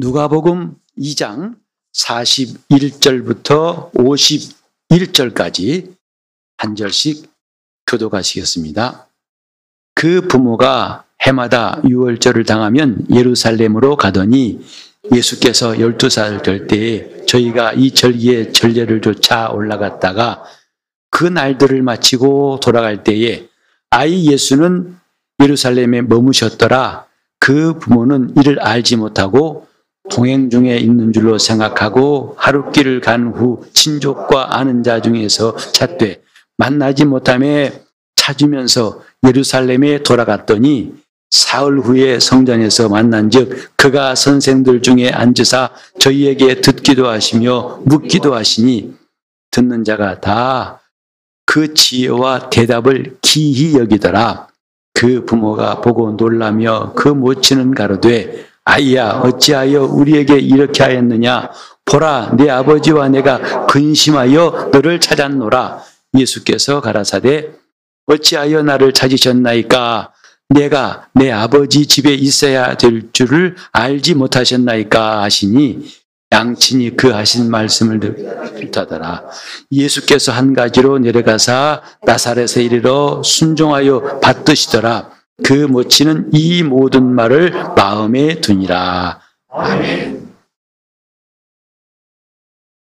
누가복음 2장 41절부터 51절까지 한 절씩 교도가시겠습니다. 그 부모가 해마다 6월절을 당하면 예루살렘으로 가더니 예수께서 12살 될 때에 저희가 이 절기에 전례를 조차 올라갔다가 그 날들을 마치고 돌아갈 때에 아이 예수는 예루살렘에 머무셨더라. 그 부모는 이를 알지 못하고 동행 중에 있는 줄로 생각하고 하루길을 간 후 친족과 아는 자 중에서 찾되 만나지 못함에 찾으면서 예루살렘에 돌아갔더니 사흘 후에 성전에서 만난즉 그가 선생들 중에 앉으사 저희에게 듣기도 하시며 묻기도 하시니 듣는 자가 다 그 지혜와 대답을 기히 여기더라. 그 부모가 보고 놀라며 그 모치는 가로되 아이야 어찌하여 우리에게 이렇게 하였느냐 보라 내 아버지와 내가 근심하여 너를 찾았노라 예수께서 가라사대 어찌하여 나를 찾으셨나이까 내가 내 아버지 집에 있어야 될 줄을 알지 못하셨나이까 하시니 양친이 그 하신 말씀을 듣다더라. 예수께서 한 가지로 내려가사 나사렛에 이르러 순종하여 받드시더라. 그 모치는 이 모든 말을 마음에 두니라. 아멘.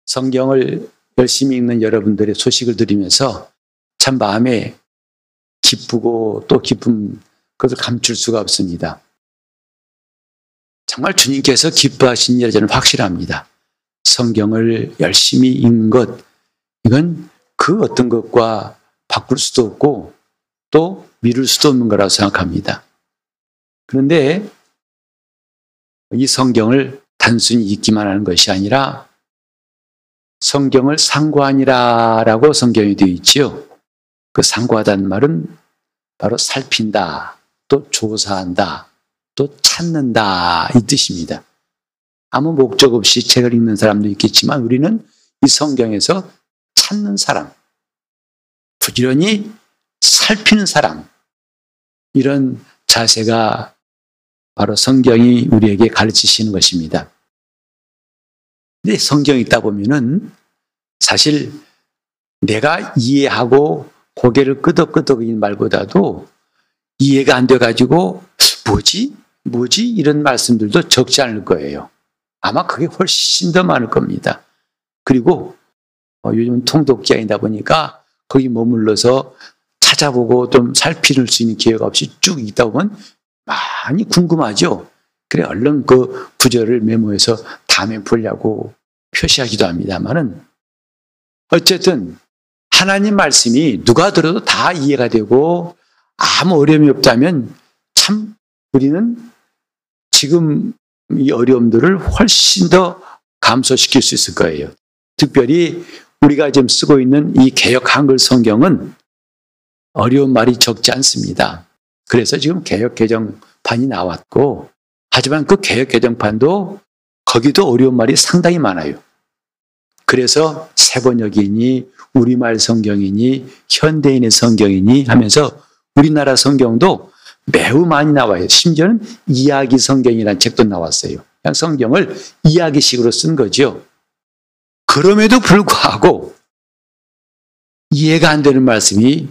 성경을 열심히 읽는 여러분들의 소식을 들으면서 참 마음에 기쁘고 또 기쁨 그것을 감출 수가 없습니다. 정말 주님께서 기뻐하신 일 저는 확실합니다. 성경을 열심히 읽는 것, 이건 그 어떤 것과 바꿀 수도 없고 또 미룰 수도 없는 거라고 생각합니다. 그런데 이 성경을 단순히 읽기만 하는 것이 아니라 성경을 상고하니라라고 성경이 되어 있지요. 그 상고하다는 말은 바로 살핀다, 또 조사한다, 또 찾는다 이 뜻입니다. 아무 목적 없이 책을 읽는 사람도 있겠지만 우리는 이 성경에서 찾는 사람, 부지런히 살피는 사람, 이런 자세가 바로 성경이 우리에게 가르치시는 것입니다. 근데 성경 읽다 보면은 사실 내가 이해하고 고개를 끄덕끄덕인 말보다도 이해가 안 돼가지고 뭐지? 뭐지? 이런 말씀들도 적지 않을 거예요. 아마 그게 훨씬 더 많을 겁니다. 그리고 어, 요즘 통독자이다 보니까 거기 머물러서 찾아보고 좀 살피는 수 있는 기회가 없이 쭉 있다 보면 많이 궁금하죠. 그래 얼른 그 구절을 메모해서 다음에 보려고 표시하기도 합니다만은 어쨌든 하나님 말씀이 누가 들어도 다 이해가 되고 아무 어려움이 없다면 참 우리는 지금 이 어려움들을 훨씬 더 감소시킬 수 있을 거예요. 특별히 우리가 지금 쓰고 있는 이 개혁 한글 성경은 어려운 말이 적지 않습니다. 그래서 지금 개혁 개정판이 나왔고, 하지만 그 개혁 개정판도 거기도 어려운 말이 상당히 많아요. 그래서 세번역이니 우리말 성경이니 현대인의 성경이니 하면서 우리나라 성경도 매우 많이 나와요. 심지어는 이야기 성경이라는 책도 나왔어요. 그냥 성경을 이야기식으로 쓴 거죠. 그럼에도 불구하고 이해가 안 되는 말씀이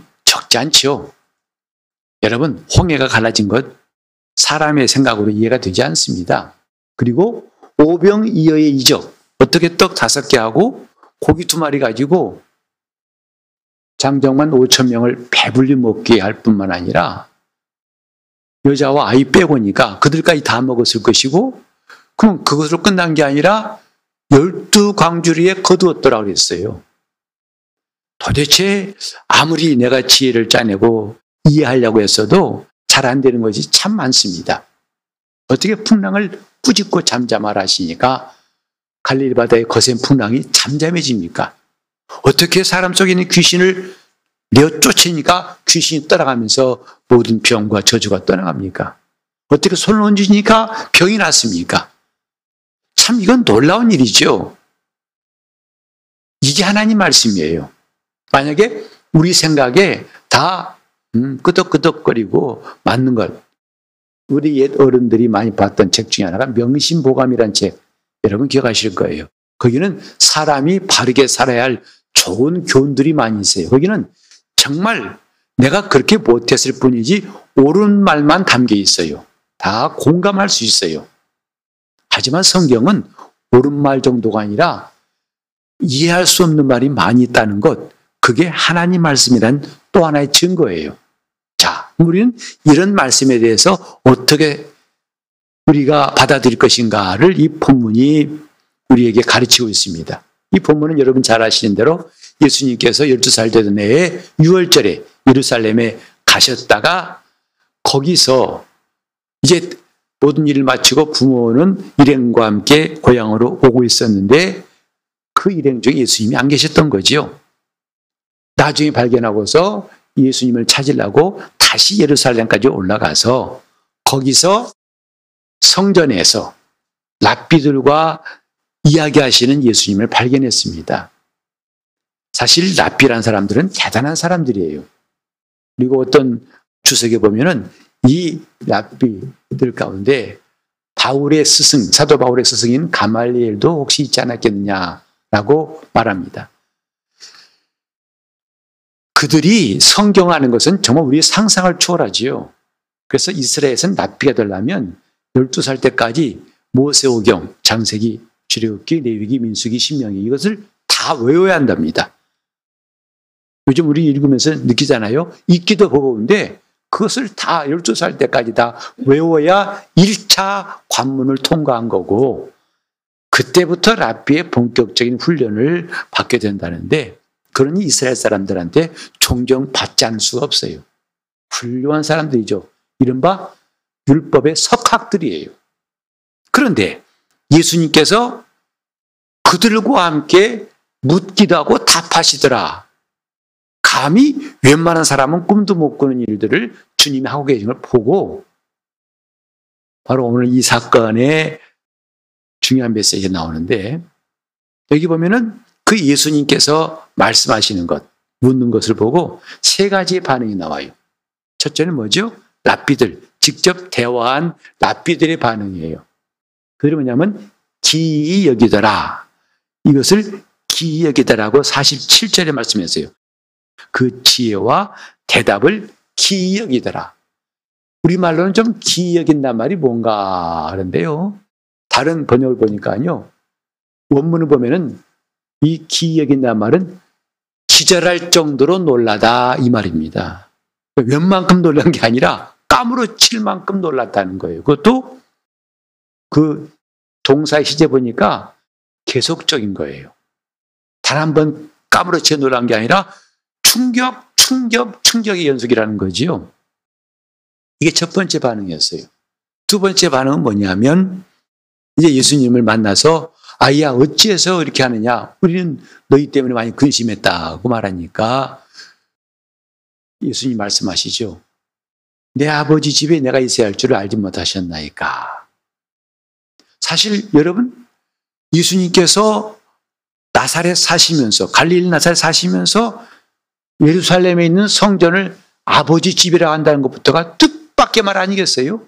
적지 않죠. 여러분, 홍해가 갈라진 것 사람의 생각으로 이해가 되지 않습니다. 그리고 오병이어의 이적 어떻게 떡 다섯 개 하고 고기 두 마리 가지고 장정만 5천 명을 배불리 먹게 할 뿐만 아니라 여자와 아이 빼고니까 그들까지 다 먹었을 것이고 그럼 그것으로 끝난 게 아니라 열두 광주리에 거두었더라 그랬어요. 도대체 아무리 내가 지혜를 짜내고 이해하려고 했어도 잘 안 되는 것이 참 많습니다. 어떻게 풍랑을 꾸짖고 잠잠하라 하시니까 갈릴리 바다의 거센 풍랑이 잠잠해집니까? 어떻게 사람 속에 있는 귀신을 내어 쫓으니까 귀신이 떠나가면서 모든 병과 저주가 떠나갑니까? 어떻게 손을 얹으니까 병이 났습니까? 참 이건 놀라운 일이죠. 이게 하나님 말씀이에요. 만약에 우리 생각에 다 음, 끄덕끄덕거리고 맞는 것. 우리 옛 어른들이 많이 봤던 책 중에 하나가 명심보감이란 책. 여러분 기억하실 거예요. 거기는 사람이 바르게 살아야 할 좋은 교훈들이 많이 있어요. 거기는 정말 내가 그렇게 못했을 뿐이지 옳은 말만 담겨 있어요. 다 공감할 수 있어요. 하지만 성경은 옳은 말 정도가 아니라 이해할 수 없는 말이 많이 있다는 것, 그게 하나님 말씀이란 또 하나의 증거예요. 자, 우리는 이런 말씀에 대해서 어떻게 우리가 받아들일 것인가를 이 본문이 우리에게 가르치고 있습니다. 이 본문은 여러분 잘 아시는 대로 예수님께서 12살 되던 해에 6월절에 예루살렘에 가셨다가 거기서 이제 모든 일을 마치고 부모는 일행과 함께 고향으로 오고 있었는데 그 일행 중에 예수님이 안 계셨던 거지요. 나중에 발견하고서 예수님을 찾으려고 다시 예루살렘까지 올라가서 거기서 성전에서 랍비들과 이야기하시는 예수님을 발견했습니다. 사실 랍비란 사람들은 대단한 사람들이에요. 그리고 어떤 주석에 보면은 이 랍비들 가운데 바울의 스승, 사도 바울의 스승인 가말리엘도 혹시 있지 않았겠느냐라고 말합니다. 그들이 성경하는 것은 정말 우리의 상상을 초월하지요. 그래서 이스라엘에서는 랍비가 되려면 12살 때까지 모세오경, 장세기, 출애굽기, 레위기, 민수기, 신명기 이것을 다 외워야 한답니다. 요즘 우리 읽으면서 느끼잖아요. 읽기도 버거운데 그것을 다 12살 때까지 다 외워야 1차 관문을 통과한 거고 그때부터 랍비의 본격적인 훈련을 받게 된다는데 그러니 이스라엘 사람들한테 존경 받지 않을 수가 없어요. 훌륭한 사람들이죠. 이른바 율법의 석학들이에요. 그런데 예수님께서 그들과 함께 묻기도 하고 답하시더라. 감히 웬만한 사람은 꿈도 못 꾸는 일들을 주님이 하고 계신 걸 보고 바로 오늘 이 사건의 중요한 메시지가 나오는데 여기 보면은 그 예수님께서 말씀하시는 것, 묻는 것을 보고 세 가지 반응이 나와요. 첫째는 뭐죠? 랍비들, 직접 대화한 랍비들의 반응이에요. 그들이 뭐냐면 기이 여기더라. 이것을 기이 여기더라고 47절에 말씀했어요. 그 지혜와 대답을 기이 여기더라. 우리말로는 좀 기이 여긴단 말이 뭔가 하는데요. 다른 번역을 보니까요. 원문을 보면은 이 여긴단 말은 기절할 정도로 놀라다 이 말입니다. 웬만큼 놀란 게 아니라 까무러칠 만큼 놀랐다는 거예요. 그것도 그 동사의 시제 보니까 계속적인 거예요. 단 한 번 까무러쳐 놀란 게 아니라 충격, 충격, 충격의 연속이라는 거지요. 이게 첫 번째 반응이었어요. 두 번째 반응은 뭐냐면 이제 예수님을 만나서 아이야 어찌해서 이렇게 하느냐 우리는 너희 때문에 많이 근심했다고 말하니까 예수님 말씀하시죠. 내 아버지 집에 내가 있어야 할 줄을 알지 못하셨나이까. 사실 여러분 예수님께서 나사렛 사시면서 갈릴리 나사렛 사시면서 예루살렘에 있는 성전을 아버지 집이라 한다는 것부터가 뜻밖의 말 아니겠어요?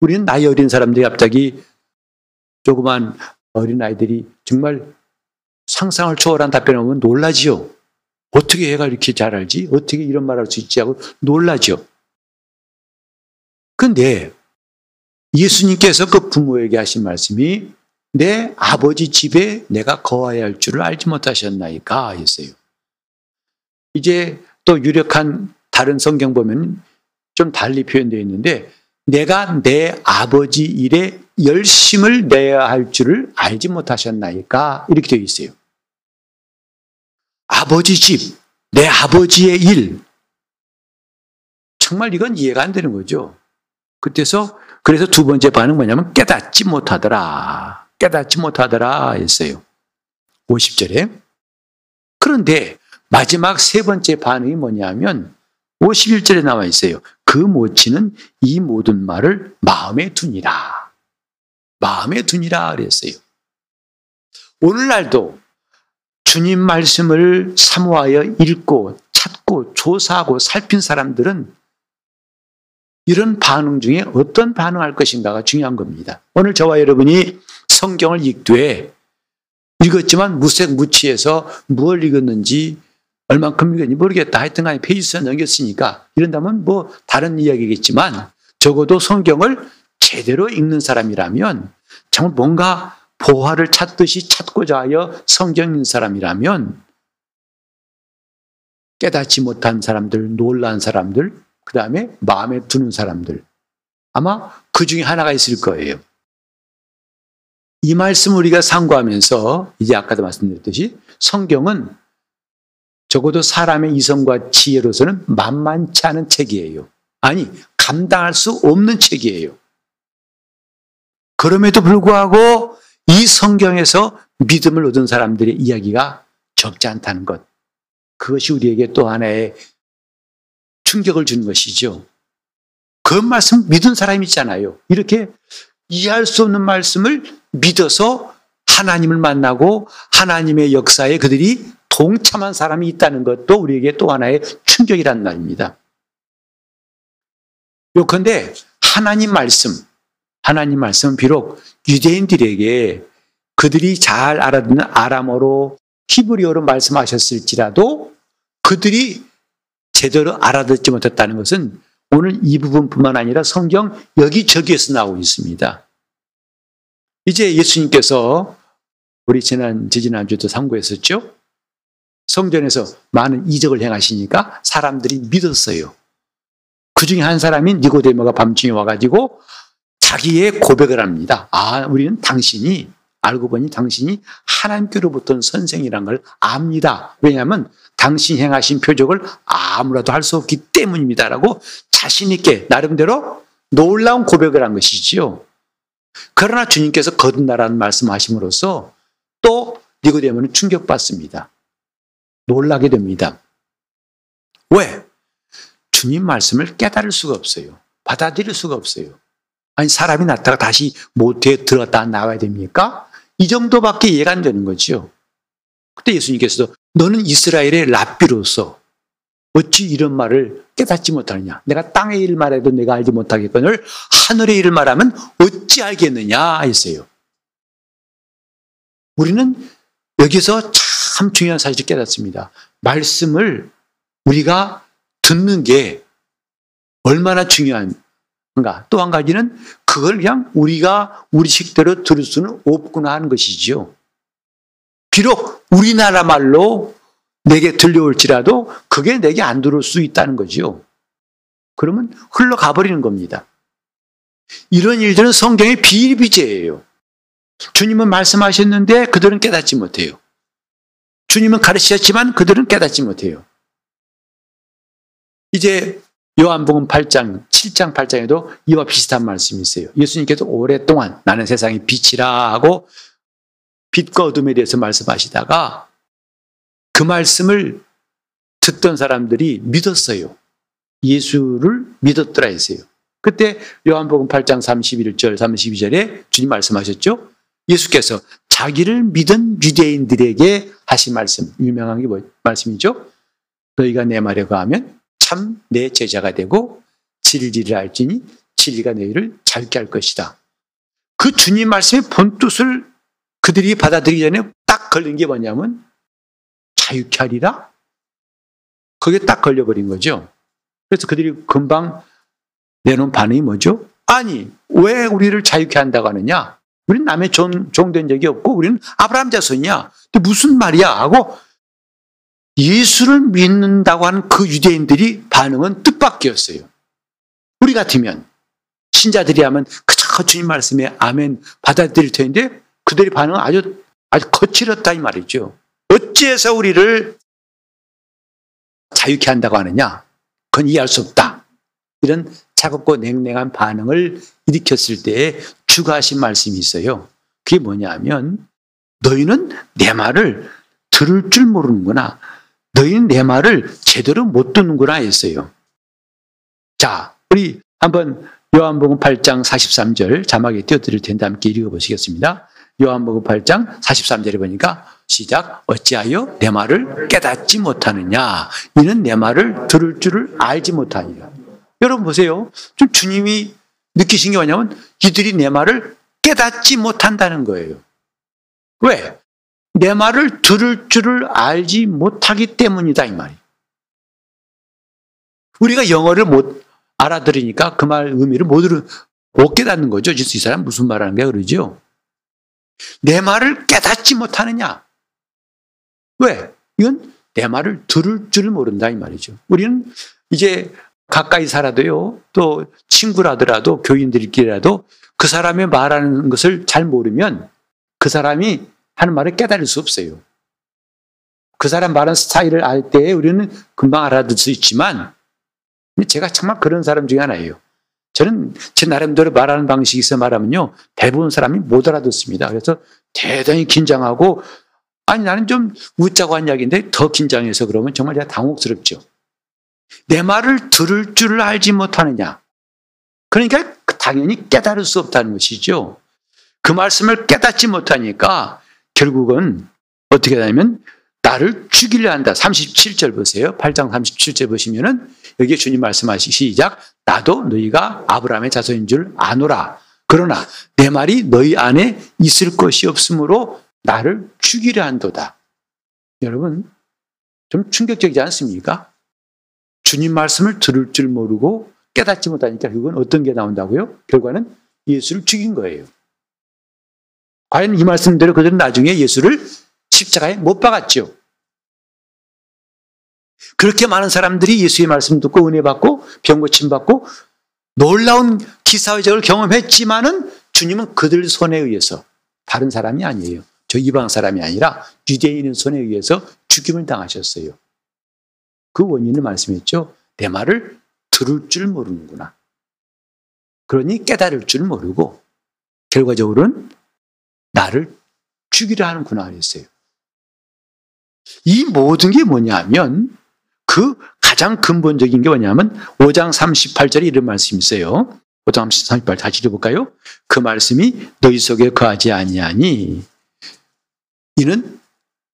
우리는 나이 어린 사람들이 갑자기 조그만 어린 아이들이 정말 상상을 초월한 답변을 하면 놀라지요. 어떻게 얘가 이렇게 잘 알지? 어떻게 이런 말 할 수 있지? 하고 놀라죠. 근데 예수님께서 그 부모에게 하신 말씀이 내 아버지 집에 내가 거해야 할 줄을 알지 못하셨나이까 했어요. 이제 또 유력한 다른 성경 보면 좀 달리 표현되어 있는데 내가 내 아버지 일에 열심을 내야 할 줄을 알지 못하셨나이까 이렇게 되어 있어요. 아버지 집, 내 아버지의 일. 정말 이건 이해가 안 되는 거죠. 그때서 그래서 두 번째 반응 뭐냐면 깨닫지 못하더라. 깨닫지 못하더라 했어요. 50절에. 그런데 마지막 세 번째 반응이 뭐냐면 51절에 나와 있어요. 그 모치는 이 모든 말을 마음에 두니라. 마음에 두니라 그랬어요. 오늘날도 주님 말씀을 사모하여 읽고 찾고 조사하고 살핀 사람들은 이런 반응 중에 어떤 반응할 것인가가 중요한 겁니다. 오늘 저와 여러분이 성경을 읽되 읽었지만 무색무취해서 무엇 읽었는지 얼만큼 읽었는지 모르겠다. 하여튼 간에 페이지에 넘겼으니까 이런다면 뭐 다른 이야기겠지만 적어도 성경을 제대로 읽는 사람이라면 정말 뭔가 보화를 찾듯이 찾고자 하여 성경 읽는 사람이라면 깨닫지 못한 사람들, 놀란 사람들, 그 다음에 마음에 드는 사람들. 아마 그 중에 하나가 있을 거예요. 이 말씀 우리가 상고하면서 이제 아까도 말씀드렸듯이 성경은 적어도 사람의 이성과 지혜로서는 만만치 않은 책이에요. 아니, 감당할 수 없는 책이에요. 그럼에도 불구하고 이 성경에서 믿음을 얻은 사람들의 이야기가 적지 않다는 것. 그것이 우리에게 또 하나의 충격을 주는 것이죠. 그 말씀 믿은 사람이 있잖아요. 이렇게 이해할 수 없는 말씀을 믿어서 하나님을 만나고 하나님의 역사에 그들이 동참한 사람이 있다는 것도 우리에게 또 하나의 충격이란 말입니다. 요컨대 하나님 말씀, 하나님 말씀은 비록 유대인들에게 그들이 잘 알아듣는 아람어로 히브리어로 말씀하셨을지라도 그들이 제대로 알아듣지 못했다는 것은 오늘 이 부분뿐만 아니라 성경 여기저기에서 나오고 있습니다. 이제 예수님께서 우리 지난 지지난주도 상고했었죠. 성전에서 많은 이적을 행하시니까 사람들이 믿었어요. 그 중에 한 사람인 니고데모가 밤중에 와가지고 자기의 고백을 합니다. 아, 우리는 당신이 알고 보니 당신이 하나님께로부터 온 선생이란 걸 압니다. 왜냐하면 당신 행하신 표적을 아무라도 할 수 없기 때문입니다라고 자신있게 나름대로 놀라운 고백을 한 것이지요. 그러나 주님께서 거듭나라는 말씀하심으로써 또 니고데모는 충격받습니다. 놀라게 됩니다. 왜? 주님 말씀을 깨달을 수가 없어요. 받아들일 수가 없어요. 아니 사람이 났다가 다시 모태에 들어갔다 나와야 됩니까? 이 정도밖에 이해가 안 되는 거죠. 그때 예수님께서도 너는 이스라엘의 랍비로서 어찌 이런 말을 깨닫지 못하느냐. 내가 땅의 일 말해도 내가 알지 못하겠거늘 하늘의 일을 말하면 어찌 알겠느냐 했어요. 우리는 여기서 참 중요한 사실을 깨닫습니다. 말씀을 우리가 듣는 게 얼마나 중요한가. 또 한 가지는 그걸 그냥 우리가 우리 식대로 들을 수는 없구나 하는 것이지요. 비록 우리나라 말로 내게 들려올지라도 그게 내게 안 들어올 수 있다는 거지요. 그러면 흘러가 버리는 겁니다. 이런 일들은 성경의 비일비재예요. 주님은 말씀하셨는데 그들은 깨닫지 못해요. 주님은 가르치셨지만 그들은 깨닫지 못해요. 이제 요한복음 8장, 7장, 8장에도 이와 비슷한 말씀이 있어요. 예수님께서 오랫동안 나는 세상의 빛이라 하고 빛과 어둠에 대해서 말씀하시다가 그 말씀을 듣던 사람들이 믿었어요. 예수를 믿었더라 했어요. 그때 요한복음 8장 31절, 32절에 주님 말씀하셨죠? 예수께서 자기를 믿은 유대인들에게 하신 말씀, 유명한 게 뭐, 말씀이죠? 너희가 내 말에 거하면 참 내 제자가 되고 진리를 알지니 진리가 너희를 자유케 할 것이다. 그 주님 말씀의 본뜻을 그들이 받아들이기 전에 딱 걸린 게 뭐냐면 자유케 하리라? 그게 딱 걸려버린 거죠. 그래서 그들이 금방 내놓은 반응이 뭐죠? 아니, 왜 우리를 자유케 한다고 하느냐? 우리는 남의 종, 종된 적이 없고 우리는 아브라함 자손이야. 근데 무슨 말이야? 하고 예수를 믿는다고 하는 그 유대인들이 반응은 뜻밖이었어요. 우리 같으면 신자들이 하면 그저 주님 말씀에 아멘 받아들일 텐데 그들의 반응은 아주 아주 거칠었다 이 말이죠. 어찌해서 우리를 자유케 한다고 하느냐? 그건 이해할 수 없다. 이런 차갑고 냉랭한 반응을 일으켰을 때에 추가하신 말씀이 있어요. 그게 뭐냐 하면 너희는 내 말을 들을 줄 모르는구나. 너희는 내 말을 제대로 못 듣는구나 했어요. 자, 우리 한번 요한복음 8장 43절 자막에 띄워드릴 텐데 함께 읽어보시겠습니다. 요한복음 8장 43절에 보니까 시작 어찌하여 내 말을 깨닫지 못하느냐 이는 내 말을 들을 줄을 알지 못하니라 여러분 보세요. 좀 주님이 느끼신 게 뭐냐면 이들이 내 말을 깨닫지 못한다는 거예요. 왜? 내 말을 들을 줄을 알지 못하기 때문이다 이 말이에요. 우리가 영어를 못 알아들으니까 그 말 의미를 못, 못 깨닫는 거죠. 이 사람 무슨 말하는 게 그러죠? 내 말을 깨닫지 못하느냐? 왜? 이건 내 말을 들을 줄 모른다 이 말이죠. 우리는 이제 가까이 살아도요, 또 친구라더라도 교인들끼리라도 그 사람의 말하는 것을 잘 모르면 그 사람이 하는 말을 깨달을 수 없어요. 그 사람 말하는 스타일을 알때 우리는 금방 알아들 수 있지만 제가 정말 그런 사람 중에 하나예요. 저는 제 나름대로 말하는 있어 말하면요. 대부분 사람이 못 알아듣습니다. 그래서 대단히 긴장하고 아니 나는 좀 웃자고 한 이야기인데 더 긴장해서 그러면 정말 제가 당혹스럽죠. 내 말을 들을 줄을 알지 못하느냐. 그러니까 당연히 깨달을 수 없다는 것이죠. 그 말씀을 깨닫지 못하니까 결국은 어떻게 되냐면 나를 죽이려 한다. 37절 보세요. 8장 37절 보시면은 여기 주님 말씀하시 시작. 나도 너희가 아브라함의 자손인 줄 아노라. 그러나 내 말이 너희 안에 있을 것이 없으므로 나를 죽이려 한도다. 여러분, 좀 충격적이지 않습니까? 주님 말씀을 들을 줄 모르고 깨닫지 못하니까 그건 어떤 게 나온다고요? 결과는 예수를 죽인 거예요. 과연 이 말씀대로 그들은 나중에 예수를 십자가에 못 박았죠. 그렇게 많은 사람들이 예수의 말씀 듣고 은혜 받고 병 고침 받고 놀라운 기사회적을 경험했지만은 주님은 그들 손에 의해서 다른 사람이 아니에요. 저 이방 사람이 아니라 유대인의 손에 의해서 죽임을 당하셨어요. 그 원인을 말씀했죠. 내 말을 들을 줄 모르는구나. 그러니 깨달을 줄 모르고 결과적으로는 나를 죽이려 하는구나 그랬어요. 이 모든 게 뭐냐면 그 가장 근본적인 게 뭐냐면 5장 38절에 이런 말씀이 있어요. 5장 38절 다시 읽어볼까요? 그 말씀이 너희 속에 거하지 아니하니 이는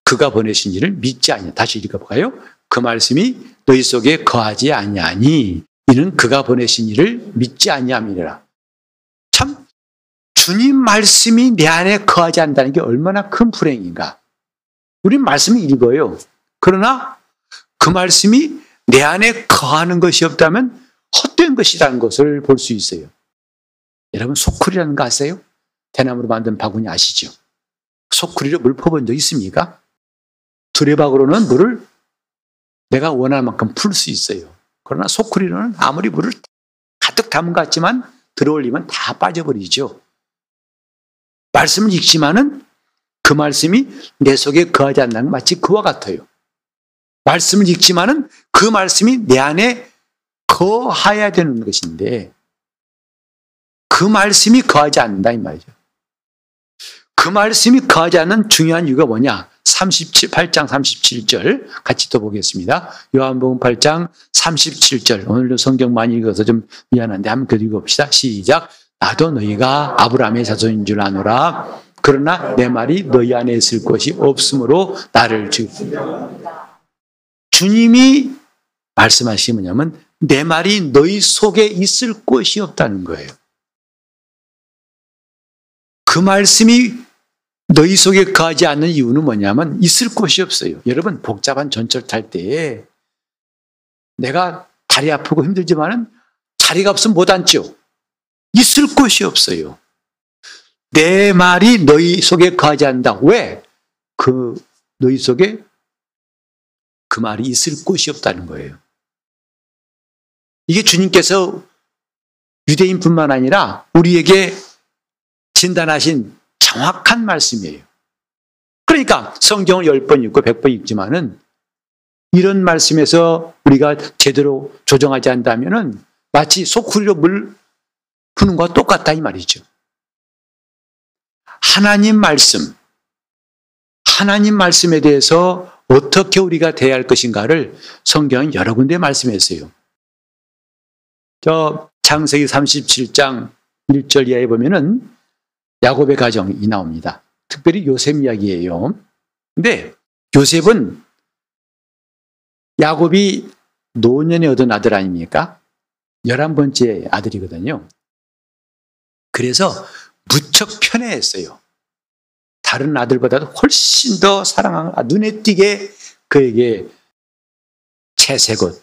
그가 보내신 일을 믿지 아니하. 다시 읽어볼까요? 그 말씀이 너희 속에 거하지 아니하니 이는 그가 보내신 일을 믿지 아니함이라. 참 주님 말씀이 내 안에 거하지 않는다는 게 얼마나 큰 불행인가. 우린 말씀을 읽어요. 그러나 그 말씀이 내 안에 거하는 것이 없다면 헛된 것이라는 것을 볼 수 있어요. 여러분 소쿠리라는 거 아세요? 대나무로 만든 바구니 아시죠? 소쿠리로 물 퍼본 적 있습니까? 두레박으로는 물을 내가 원하는 만큼 풀 수 있어요. 그러나 소쿠리로는 아무리 물을 가득 같지만 들어올리면 다 빠져버리죠. 말씀을 읽지만은 그 말씀이 내 속에 거하지 않는 마치 그와 같아요. 말씀을 읽지만은 그 말씀이 내 안에 거하야 되는 것인데 그 말씀이 거하지 않는다 이 말이죠. 그 말씀이 거하지 않는 중요한 이유가 뭐냐? 37, 8장 37절 같이 또 보겠습니다. 요한복음 8장 37절. 오늘도 성경 많이 읽어서 좀 미안한데 한번 읽어봅시다. 시작. 나도 너희가 아브라함의 자손인 줄 아노라. 그러나 내 말이 너희 안에 있을 것이 없으므로 나를 죽. 주님이 말씀하시면 뭐냐면 내 말이 너희 속에 있을 곳이 없다는 거예요. 그 말씀이 너희 속에 거하지 않는 이유는 뭐냐면 있을 곳이 없어요. 여러분 복잡한 전철 탈 때에 내가 다리 아프고 힘들지만은 자리가 없으면 못 앉죠. 있을 곳이 없어요. 내 말이 너희 속에 거하지 않는다. 왜? 그 너희 속에 그 말이 있을 곳이 없다는 거예요. 이게 주님께서 유대인뿐만 아니라 우리에게 진단하신 정확한 말씀이에요. 그러니까 성경을 열번 읽고 백번 읽지만은 이런 말씀에서 우리가 제대로 조정하지 않다면은 마치 소쿠리로 물 푸는 것과 똑같다 이 말이죠. 하나님 말씀, 하나님 말씀에 대해서 어떻게 우리가 대할 것인가를 성경은 여러 군데 말씀했어요. 저 창세기 37장 1절 이하에 보면은 야곱의 가정이 나옵니다. 특별히 요셉 이야기예요. 근데 요셉은 야곱이 노년에 얻은 아들 아닙니까? 열한 번째 아들이거든요. 그래서 무척 편애했어요. 다른 아들보다도 훨씬 더 사랑하는 아, 눈에 띄게 그에게 채색 옷,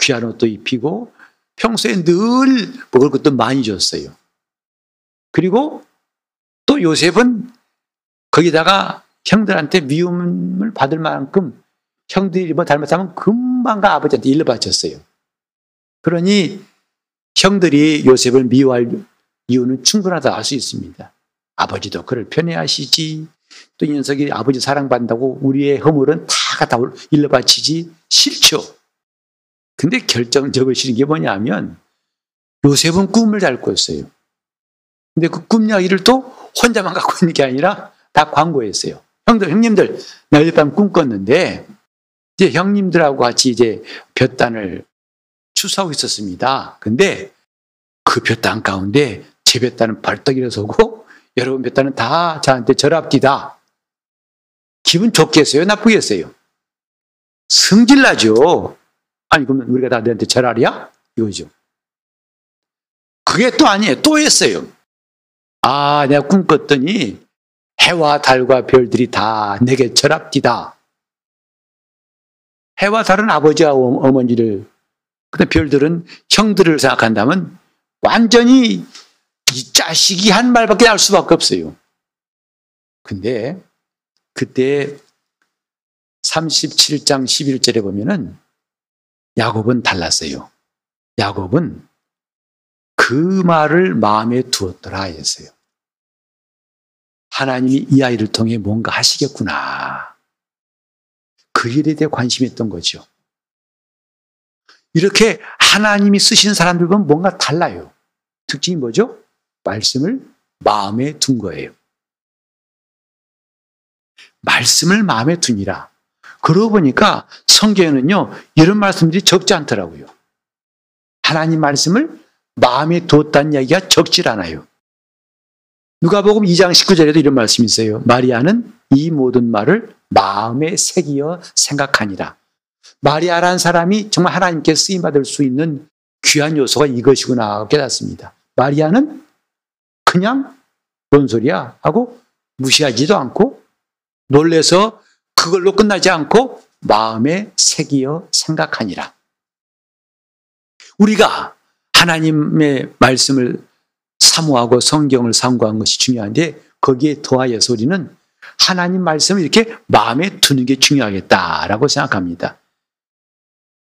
귀한 옷도 입히고 평소에 늘 먹을 것도 많이 줬어요. 그리고 또 요셉은 거기다가 형들한테 미움을 받을 만큼 형들이 뭐 잘못하면 금방 가 아버지한테 일러 바쳤어요. 그러니 형들이 요셉을 미워할 이유는 충분하다 알수 있습니다. 아버지도 그를 편애하시지. 또 이 녀석이 아버지 사랑받는다고 우리의 허물은 다 갖다 일러 바치지. 싫죠. 근데 결정적으로 싫은 게 뭐냐면 요셉은 꿈을 잘 꿨어요. 근데 그 꿈 이야기를 또 혼자만 갖고 있는 게 아니라 다 광고했어요. 형들, 형님들, 나 어젯밤 꿈 꿨는데 이제 형님들하고 같이 이제 볕단을 추수하고 있었습니다. 근데 그 볕단 가운데 제 볕단은 벌떡 일어서고 여러분 볕단은 다 저한테 절합디다. 기분 좋겠어요? 나쁘겠어요? 승질나죠. 아니 그러면 우리가 다 너한테 절하랴? 이거죠. 그게 또 아니에요. 또 했어요. 아, 내가 꿈 꿨더니 해와 달과 별들이 다 내게 절합디다. 해와 달은 아버지와 어머니를 근데 별들은 형들을 생각한다면 완전히 이 자식이 한 말밖에 할 수밖에 없어요. 근데 그때 37장 11절에 보면은 야곱은 달랐어요. 야곱은 그 말을 마음에 두었더라 했어요. 하나님이 이 아이를 통해 뭔가 하시겠구나. 그 일에 대해 관심했던 거죠. 이렇게 하나님이 쓰신 사람들 보면 뭔가 달라요. 특징이 뭐죠? 말씀을 마음에 둔 거예요. 말씀을 마음에 두니라. 그러고 보니까 성경에는요, 이런 말씀들이 적지 않더라고요. 하나님 말씀을 마음에 두었다는 이야기가 적질 않아요. 누가복음 2장 19절에도 이런 말씀이 있어요. 마리아는 이 모든 말을 마음에 새기어 생각하니라. 마리아라는 사람이 정말 하나님께 쓰임 받을 수 있는 귀한 요소가 이것이구나 깨닫습니다. 마리아는 그냥 뭔 소리야 하고 무시하지도 않고 놀래서 그걸로 끝나지 않고 마음에 새기어 생각하니라. 우리가 하나님의 말씀을 사모하고 성경을 상고한 것이 중요한데 거기에 더하여서 우리는 하나님 말씀을 이렇게 마음에 두는 게 중요하겠다라고 생각합니다.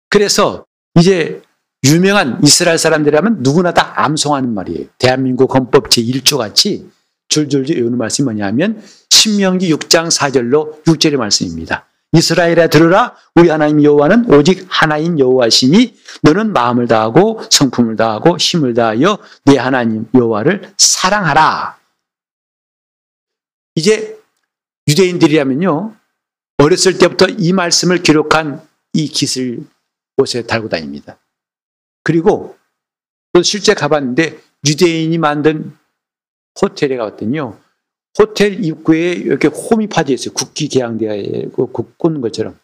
그래서 이제 유명한 이스라엘 사람들이라면 누구나 다 암송하는 말이에요. 대한민국 헌법 제1조 같이 줄줄줄 외우는 말씀이 뭐냐면 신명기 6장 4절로 6절의 말씀입니다. 이스라엘에 들으라 우리 하나님 여호와는 오직 하나인 여호와시니 너는 마음을 다하고 성품을 다하고 힘을 다하여 내 하나님 여호와를 사랑하라. 이제 유대인들이라면요 어렸을 때부터 이 말씀을 기록한 이 깃을 옷에 달고 다닙니다. 그리고 또 실제 가봤는데 유대인이 만든 호텔에 가봤더니요. 호텔 입구에 이렇게 홈이 파져 있어요. 국기 개양대에 그 꽂는 것처럼.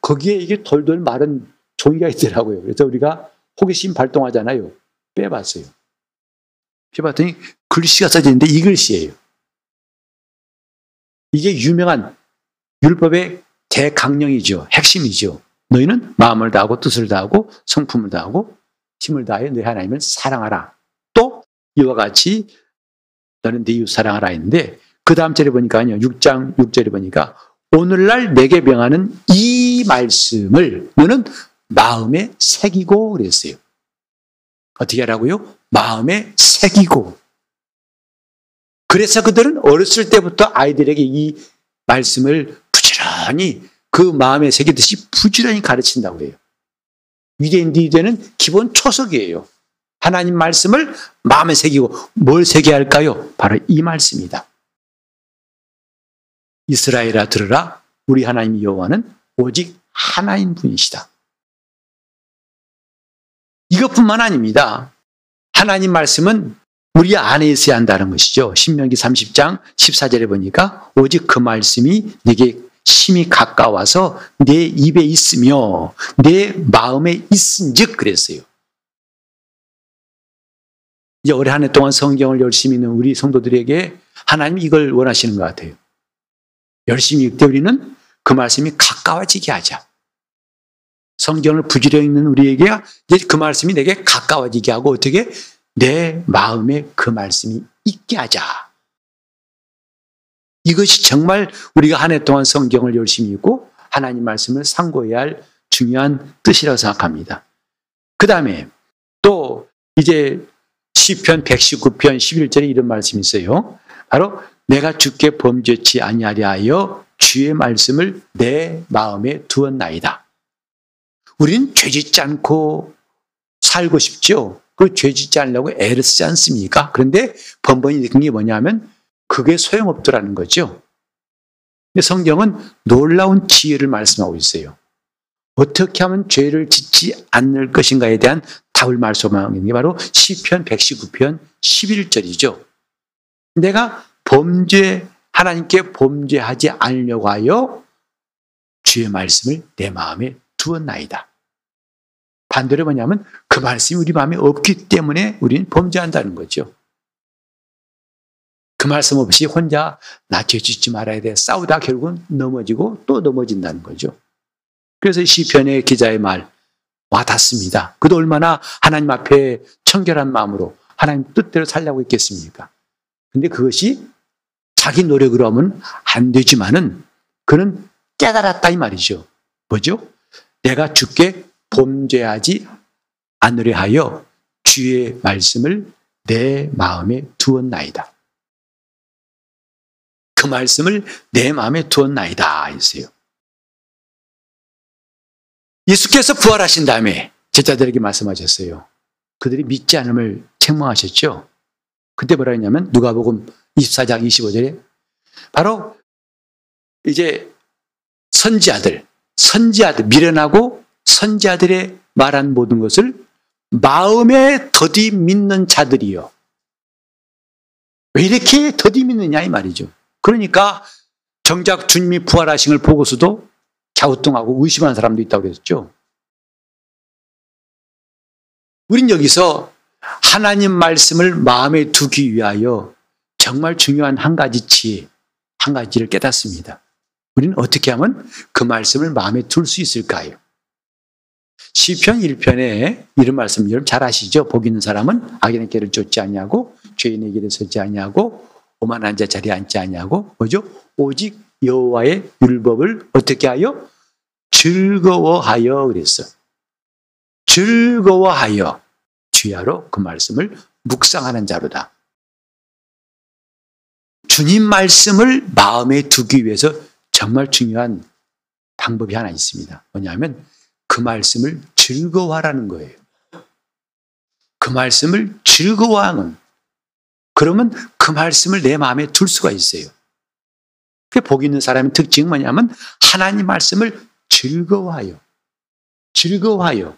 거기에 이게 돌돌 마른 종이가 있더라고요. 그래서 우리가 호기심 발동하잖아요. 빼봤어요. 빼봤더니 글씨가 써져 있는데 이 글씨예요. 이게 유명한 율법의 대강령이죠. 핵심이죠. 너희는 마음을 다하고 뜻을 다하고 성품을 다하고 힘을 다하여 너희 하나님을 사랑하라. 또 이와 같이 너는 네 이웃 사랑하라 했는데 그 다음 절에 보니까요. 6장 6절에 보니까 오늘날 내게 명하는 이 말씀을 너는 마음에 새기고 그랬어요. 어떻게 하라고요? 마음에 새기고. 그래서 그들은 어렸을 때부터 아이들에게 이 말씀을 부지런히 그 마음에 새기듯이 부지런히 가르친다고 해요. 유대인들이 는 기본 초석이에요. 하나님 말씀을 마음에 새기고 뭘 새겨야 할까요? 바로 이 말씀이다. 이스라엘아 들으라 우리 하나님 여호와는 오직 하나인 분이시다. 이것뿐만 아닙니다. 하나님 말씀은 우리 안에 있어야 한다는 것이죠. 신명기 30장 14절에 보니까 오직 그 말씀이 네게 심히 가까워서 내 입에 있으며 내 마음에 있은즉 그랬어요. 이제 올해 한 해 동안 성경을 열심히 읽는 우리 성도들에게 하나님이 이걸 원하시는 것 같아요. 열심히 읽되 우리는 그 말씀이 가까워지게 하자. 성경을 부지런히 읽는 우리에게 이제 그 말씀이 내게 가까워지게 하고 어떻게 내 마음에 그 말씀이 있게 하자. 이것이 정말 우리가 한 해 동안 성경을 열심히 읽고 하나님 말씀을 상고해야 할 중요한 뜻이라고 생각합니다. 그 다음에 또 이제 시편 119편 11절에 이런 말씀이 있어요. 바로 내가 주께 범죄치 아니하려 하여 주의 말씀을 내 마음에 두었나이다. 우린 죄짓지 않고 살고 싶죠. 그 죄짓지 않으려고 애를 쓰지 않습니까? 그런데 번번이 느낀 게 뭐냐면 그게 소용없더라는 거죠. 근데 성경은 놀라운 지혜를 말씀하고 있어요. 어떻게 하면 죄를 짓지 않을 것인가에 대한 말씀하고 있는 게 바로 시편 119편 11절이죠. 내가 범죄 하나님께 범죄하지 않으려고 하여 주의 말씀을 내 마음에 두었나이다. 반대로 뭐냐면 그 말씀이 우리 마음에 없기 때문에 우리는 범죄한다는 거죠. 그 말씀 없이 혼자 나 죄 짓지 말아야 돼. 싸우다 결국은 넘어지고 또 넘어진다는 거죠. 그래서 시편의 기자의 말 와닿습니다. 그도 얼마나 하나님 앞에 청결한 마음으로 하나님 뜻대로 살려고 했겠습니까? 근데 그것이 자기 노력으로 하면 안 되지만은 그는 깨달았다 이 말이죠. 뭐죠? 내가 죽게 범죄하지 않으려 하여 주의 말씀을 내 마음에 두었나이다. 그 말씀을 내 마음에 두었나이다 했어요. 예수께서 부활하신 다음에 제자들에게 말씀하셨어요. 그들이 믿지 않음을 책망하셨죠. 그때 뭐라 했냐면 누가복음 24장 25절에 바로 이제 선지자들, 선지자들 미련하고 선지자들의 말한 모든 것을 마음에 더디 믿는 자들이요. 왜 이렇게 더디 믿느냐 이 말이죠. 그러니까 정작 주님이 부활하신 걸 보고서도 갸우뚱하고 의심하는 사람도 있다고 그랬죠. 우린 여기서 하나님 말씀을 마음에 두기 위하여 정말 중요한 한 가지 치, 한 가지를 깨닫습니다. 우리는 어떻게 하면 그 말씀을 마음에 둘 수 있을까요? 시편 1편에 이런 말씀 여러분 잘 아시죠? 복 있는 사람은 악인의 길을 쫓지 않냐고 죄인의 길에 서지 않냐고 오만한 자 자리에 앉지 않냐고 뭐죠? 오직 여호와의 율법을 어떻게 하여 즐거워하여 그랬어. 즐거워하여 주야로 그 말씀을 묵상하는 자로다. 주님 말씀을 마음에 두기 위해서 정말 중요한 방법이 하나 있습니다. 뭐냐면 그 말씀을 즐거워하라는 거예요. 그 말씀을 즐거워하는. 그러면 그 말씀을 내 마음에 둘 수가 있어요. 그복 있는 사람의 특징은 뭐냐면 하나님 말씀을 즐거워하여. 즐거워하여.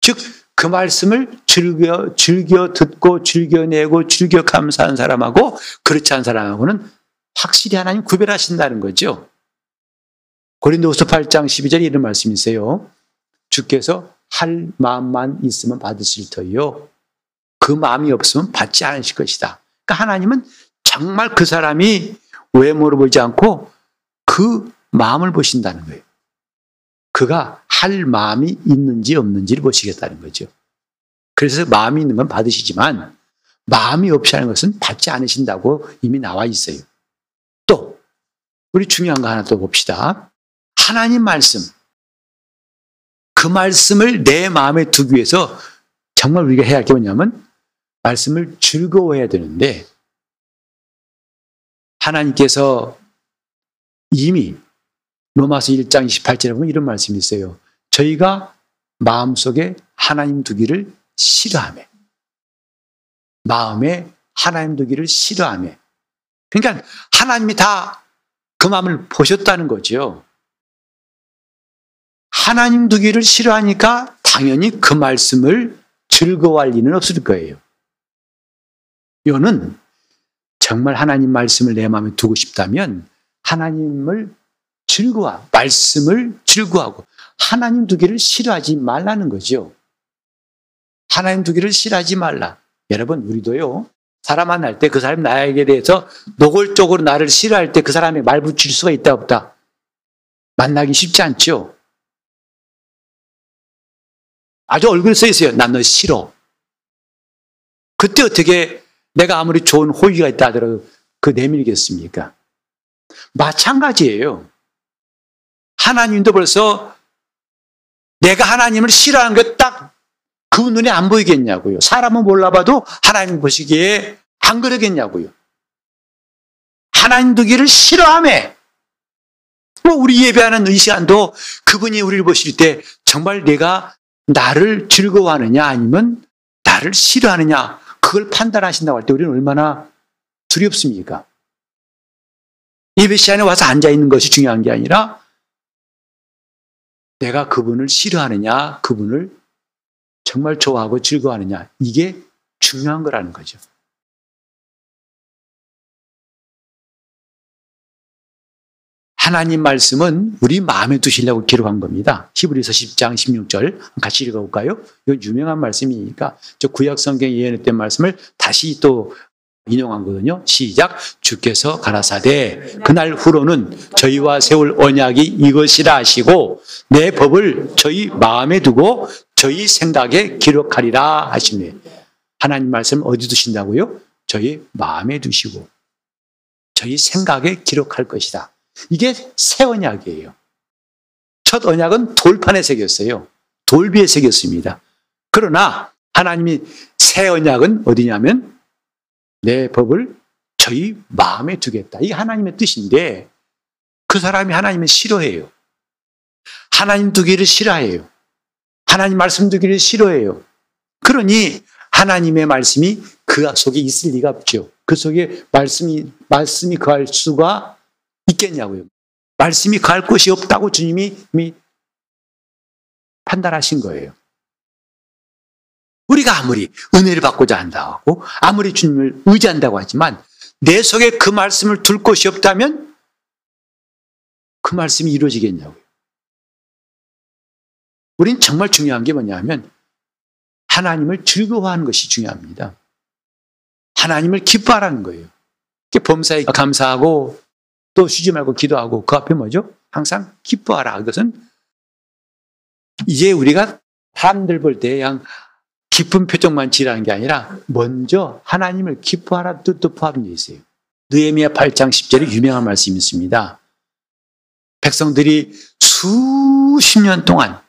즉, 그 말씀을 즐겨, 즐겨 듣고, 즐겨내고, 즐겨 감사한 사람하고, 그렇지 않은 사람하고는 확실히 하나님 구별하신다는 거죠. 고린도후서 8장 12절에 이런 말씀이 있어요. 주께서 할 마음만 있으면 받으실 터이요. 그 마음이 없으면 받지 않으실 것이다. 그러니까 하나님은 정말 그 사람이 외모를 보지 않고 그 마음을 보신다는 거예요. 그가 할 마음이 있는지 없는지를 보시겠다는 거죠. 그래서 마음이 있는 건 받으시지만 마음이 없이 하는 것은 받지 않으신다고 이미 나와 있어요. 또 우리 중요한 거 하나 또 봅시다. 하나님 말씀. 그 말씀을 내 마음에 두기 위해서 정말 우리가 해야 할 게 뭐냐면 말씀을 즐거워해야 되는데 하나님께서 이미 로마서 1장 28절에 보면 이런 말씀이 있어요. 저희가 마음속에 하나님 두기를 싫어하며 마음에 하나님 두기를 싫어하며 그러니까 하나님이 다 그 마음을 보셨다는 거죠. 하나님 두기를 싫어하니까 당연히 그 말씀을 즐거워할 리는 없을 거예요. 요는 정말 하나님 말씀을 내 마음에 두고 싶다면 하나님을 즐거워, 말씀을 즐거워하고 하나님 두기를 싫어하지 말라는 거죠. 하나님 두기를 싫어하지 말라. 여러분, 우리도요, 사람 만날 때 그 사람이 나에게 대해서 노골적으로 나를 싫어할 때 그 사람이 말 붙일 수가 있다, 없다? 만나기 쉽지 않죠? 아주 얼굴에 써 있어요. 난 너 싫어. 그때 어떻게 내가 아무리 좋은 호의가 있다 하더라도 그 내밀겠습니까? 마찬가지예요. 하나님도 벌써 내가 하나님을 싫어하는 게 딱 그 눈에 안 보이겠냐고요. 사람은 몰라봐도 하나님 보시기에 안 그러겠냐고요. 하나님 두기를 싫어함에 뭐 우리 예배하는 이 시간도 그분이 우리를 보실 때 정말 내가 나를 즐거워하느냐 아니면 나를 싫어하느냐 그걸 판단하신다고 할 때 우리는 얼마나 두렵습니까? 예배 시간에 와서 앉아 있는 것이 중요한 게 아니라 내가 그분을 싫어하느냐, 그분을 정말 좋아하고 즐거워하느냐, 이게 중요한 거라는 거죠. 하나님 말씀은 우리 마음에 두시려고 기록한 겁니다. 히브리서 10장 16절 같이 읽어볼까요? 이거 유명한 말씀이니까 저 구약 성경에 예언했던 말씀을 다시 또 인용한 거거든요. 시작. 주께서 가라사대 그날 후로는 저희와 세울 언약이 이것이라 하시고 내 법을 저희 마음에 두고 저희 생각에 기록하리라 하시네. 하나님 말씀 어디 두신다고요? 저희 마음에 두시고 저희 생각에 기록할 것이다. 이게 새 언약이에요. 첫 언약은 돌판에 새겼어요. 돌비에 새겼습니다. 그러나 하나님이 새 언약은 어디냐면 내 법을 저희 마음에 두겠다. 이게 하나님의 뜻인데 그 사람이 하나님을 싫어해요. 하나님 두기를 싫어해요. 하나님 말씀 두기를 싫어해요. 그러니 하나님의 말씀이 그 속에 있을 리가 없죠. 그 속에 말씀이 말씀이 거할 수가 있겠냐고요. 말씀이 거할 곳이 없다고 주님이 판단하신 거예요. 우리가 아무리 은혜를 받고자 한다고 아무리 주님을 의지한다고 하지만 내 속에 그 말씀을 둘 곳이 없다면 그 말씀이 이루어지겠냐고요. 우린 정말 중요한 게 뭐냐면 하나님을 즐거워하는 것이 중요합니다. 하나님을 기뻐하라는 거예요. 범사에 감사하고 또 쉬지 말고 기도하고 그 앞에 뭐죠? 항상 기뻐하라. 이것은 이제 우리가 사람들 볼 때 그냥 기쁜 표정만 지라는 게 아니라 먼저 하나님을 기뻐하라 뜻도 포함되어 있어요. 느헤미야 8장 10절에 유명한 말씀이 있습니다. 백성들이 수십 년 동안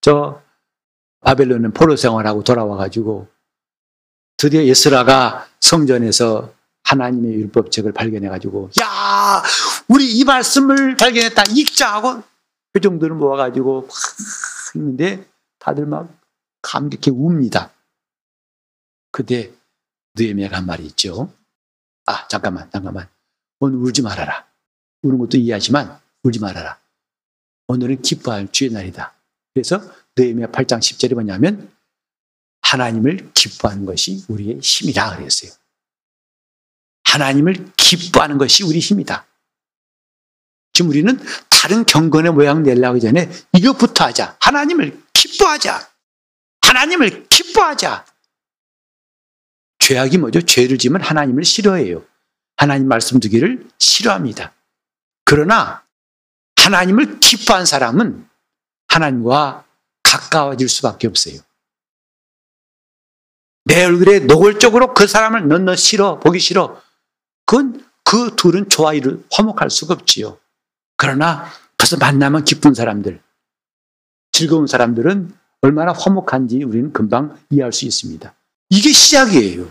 저 바벨론은 포로 생활하고 돌아와 가지고 드디어 예스라가 성전에서 하나님의 율법책을 발견해 가지고 야 우리 이 말씀을 발견했다 읽자 하고 표정들을 모아 가지고 막 읽는데 다들 막 감격해 웁니다. 그때 느헤미야가 한 말이 있죠. 아 잠깐만 잠깐만 오늘 울지 말아라. 우는 것도 이해하지만 울지 말아라. 오늘은 기뻐할 주의 날이다. 그래서 느헤미야 8장 10절이 뭐냐면 하나님을 기뻐하는 것이 우리의 힘이라 그랬어요. 하나님을 기뻐하는 것이 우리 힘이다. 지금 우리는 다른 경건의 모양 내려고 전에 이것부터 하자. 하나님을 기뻐하자. 하나님을 기뻐하자. 죄악이 뭐죠? 죄를 지면 하나님을 싫어해요. 하나님 말씀 두기를 싫어합니다. 그러나 하나님을 기뻐한 사람은 하나님과 가까워질 수밖에 없어요. 내 얼굴에 노골적으로 그 사람을 넌너 싫어, 보기 싫어. 그건 그 둘은 좋아요를 화목할 수가 없지요. 그러나 벌써 만나면 기쁜 사람들, 즐거운 사람들은 얼마나 화목한지 우리는 금방 이해할 수 있습니다. 이게 시작이에요.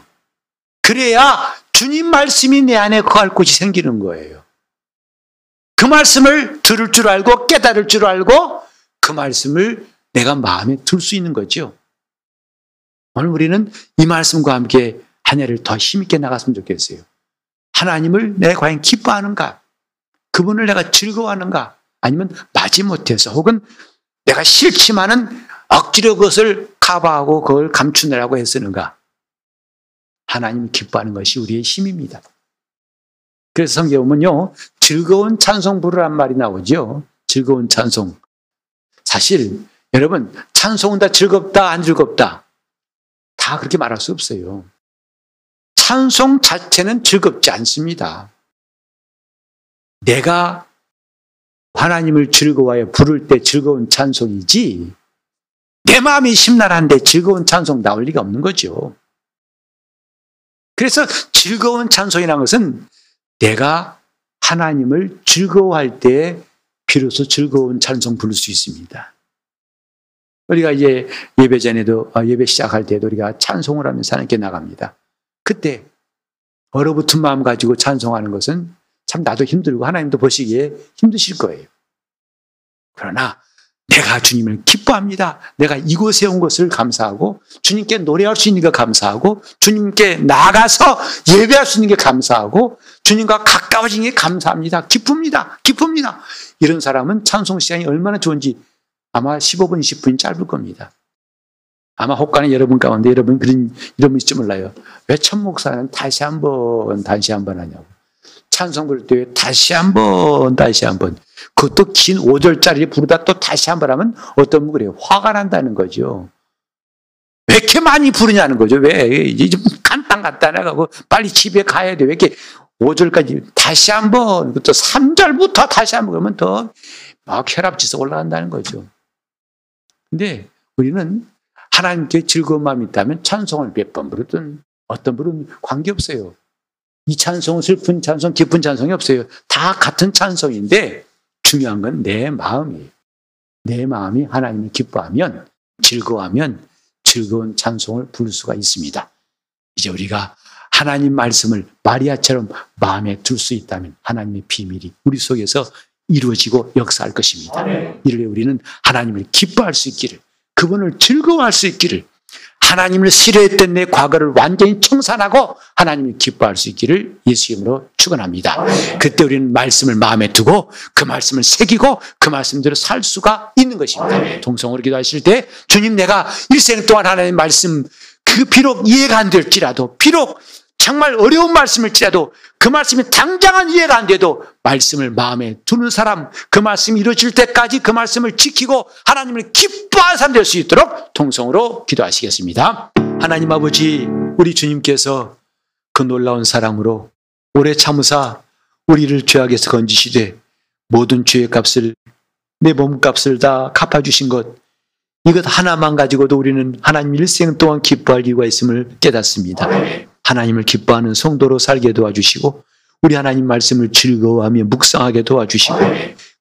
그래야 주님 말씀이 내 안에 거할 곳이 생기는 거예요. 그 말씀을 들을 줄 알고 깨달을 줄 알고 그 말씀을 내가 마음에 둘수 있는 거죠. 오늘 우리는 이 말씀과 함께 한 해를 더 힘있게 나갔으면 좋겠어요. 하나님을 내가 과연 기뻐하는가? 그분을 내가 즐거워하는가? 아니면 마지못해서 혹은 내가 싫지만은 억지로 그것을 커버하고 그걸 감추느라고 애쓰는가? 하나님 기뻐하는 것이 우리의 힘입니다. 그래서 성경 보면요. 즐거운 찬송 부르란 말이 나오죠. 즐거운 찬송. 사실 여러분 찬송은 다 즐겁다 안 즐겁다. 다 그렇게 말할 수 없어요. 찬송 자체는 즐겁지 않습니다. 내가 하나님을 즐거워해 부를 때 즐거운 찬송이지 내 마음이 심란한데 즐거운 찬송 나올 리가 없는 거죠. 그래서 즐거운 찬송이라는 것은 내가 하나님을 즐거워할 때 비로소 즐거운 찬송 부를 수 있습니다. 우리가 이제 예배 전에도 어, 예배 시작할 때도 우리가 찬송을 하면서 하나님께 나갑니다. 그때 얼어붙은 마음 가지고 찬송하는 것은 참 나도 힘들고 하나님도 보시기에 힘드실 거예요. 그러나 내가 주님을 기뻐합니다. 내가 이곳에 온 것을 감사하고 주님께 노래할 수 있는 게 감사하고 주님께 나가서 예배할 수 있는 게 감사하고 주님과 가까워진 게 감사합니다. 기쁩니다. 기쁩니다. 이런 사람은 찬송 시간이 얼마나 좋은지 아마 15분, 20분이 짧을 겁니다. 아마 혹가는 여러분 가운데 여러분 그런 이런 분일지 몰라요. 왜 천 목사는 다시 한 번 다시 한 번 하냐고. 찬송 부를 때 다시 한 번 다시 한 번 그것도 긴 5절짜리 부르다 또 다시 한 번 하면 어떤 분 그래요. 화가 난다는 거죠. 왜 이렇게 많이 부르냐는 거죠. 왜 이제 좀 간단 간단해가고 빨리 집에 가야 돼. 왜 이렇게 5절까지 다시 한 번 또 3절부터 다시 한 번 그러면 더 막 혈압지수 올라간다는 거죠. 근데 우리는 하나님께 즐거운 마음이 있다면 찬송을 몇 번 부르든 어떤 분은 관계없어요. 이 찬송은 슬픈 찬송, 기쁜 찬송이 없어요. 다 같은 찬송인데 중요한 건 내 마음이에요. 내 마음이 하나님을 기뻐하면 즐거워하면 즐거운 찬송을 부를 수가 있습니다. 이제 우리가 하나님 말씀을 마리아처럼 마음에 둘 수 있다면 하나님의 비밀이 우리 속에서 이루어지고 역사할 것입니다. 이를 우리는 하나님을 기뻐할 수 있기를 그분을 즐거워할 수 있기를 하나님을 싫어했던 내 과거를 완전히 청산하고 하나님을 기뻐할 수 있기를 예수 이름으로 축원합니다. 그때 우리는 말씀을 마음에 두고 그 말씀을 새기고 그 말씀대로 살 수가 있는 것입니다. 동성으로 기도하실 때 주님 내가 일생 동안 하나님 말씀 그 비록 이해가 안 될지라도 비록 정말 어려운 말씀일지라도 그 말씀이 당장은 이해가 안 돼도 말씀을 마음에 두는 사람, 그 말씀이 이루어질 때까지 그 말씀을 지키고 하나님을 기뻐하는 사람 될 수 있도록 통성으로 기도하시겠습니다. 하나님 아버지, 우리 주님께서 그 놀라운 사랑으로 오래 참으사 우리를 죄악에서 건지시되 모든 죄의 값을 내 몸값을 다 갚아주신 것 이것 하나만 가지고도 우리는 하나님 일생 동안 기뻐할 이유가 있음을 깨닫습니다. 하나님을 기뻐하는 성도로 살게 도와주시고 우리 하나님 말씀을 즐거워하며 묵상하게 도와주시고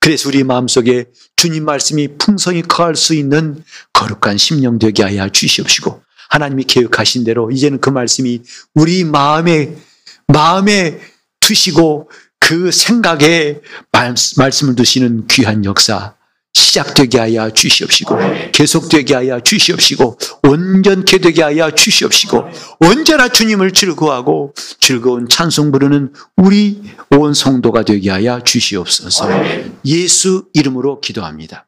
그래서 우리 마음속에 주님 말씀이 풍성히 커할 수 있는 거룩한 심령 되게 하여 주시옵시고 하나님이 계획하신 대로 이제는 그 말씀이 우리 마음에 마음에 두시고 그 생각에 말씀을 두시는 귀한 역사 시작되게 하여 주시옵시고 계속되게 하여 주시옵시고 온전케 되게 하여 주시옵시고 언제나 주님을 즐거워하고 즐거운 찬송 부르는 우리 온 성도가 되게 하여 주시옵소서 예수 이름으로 기도합니다.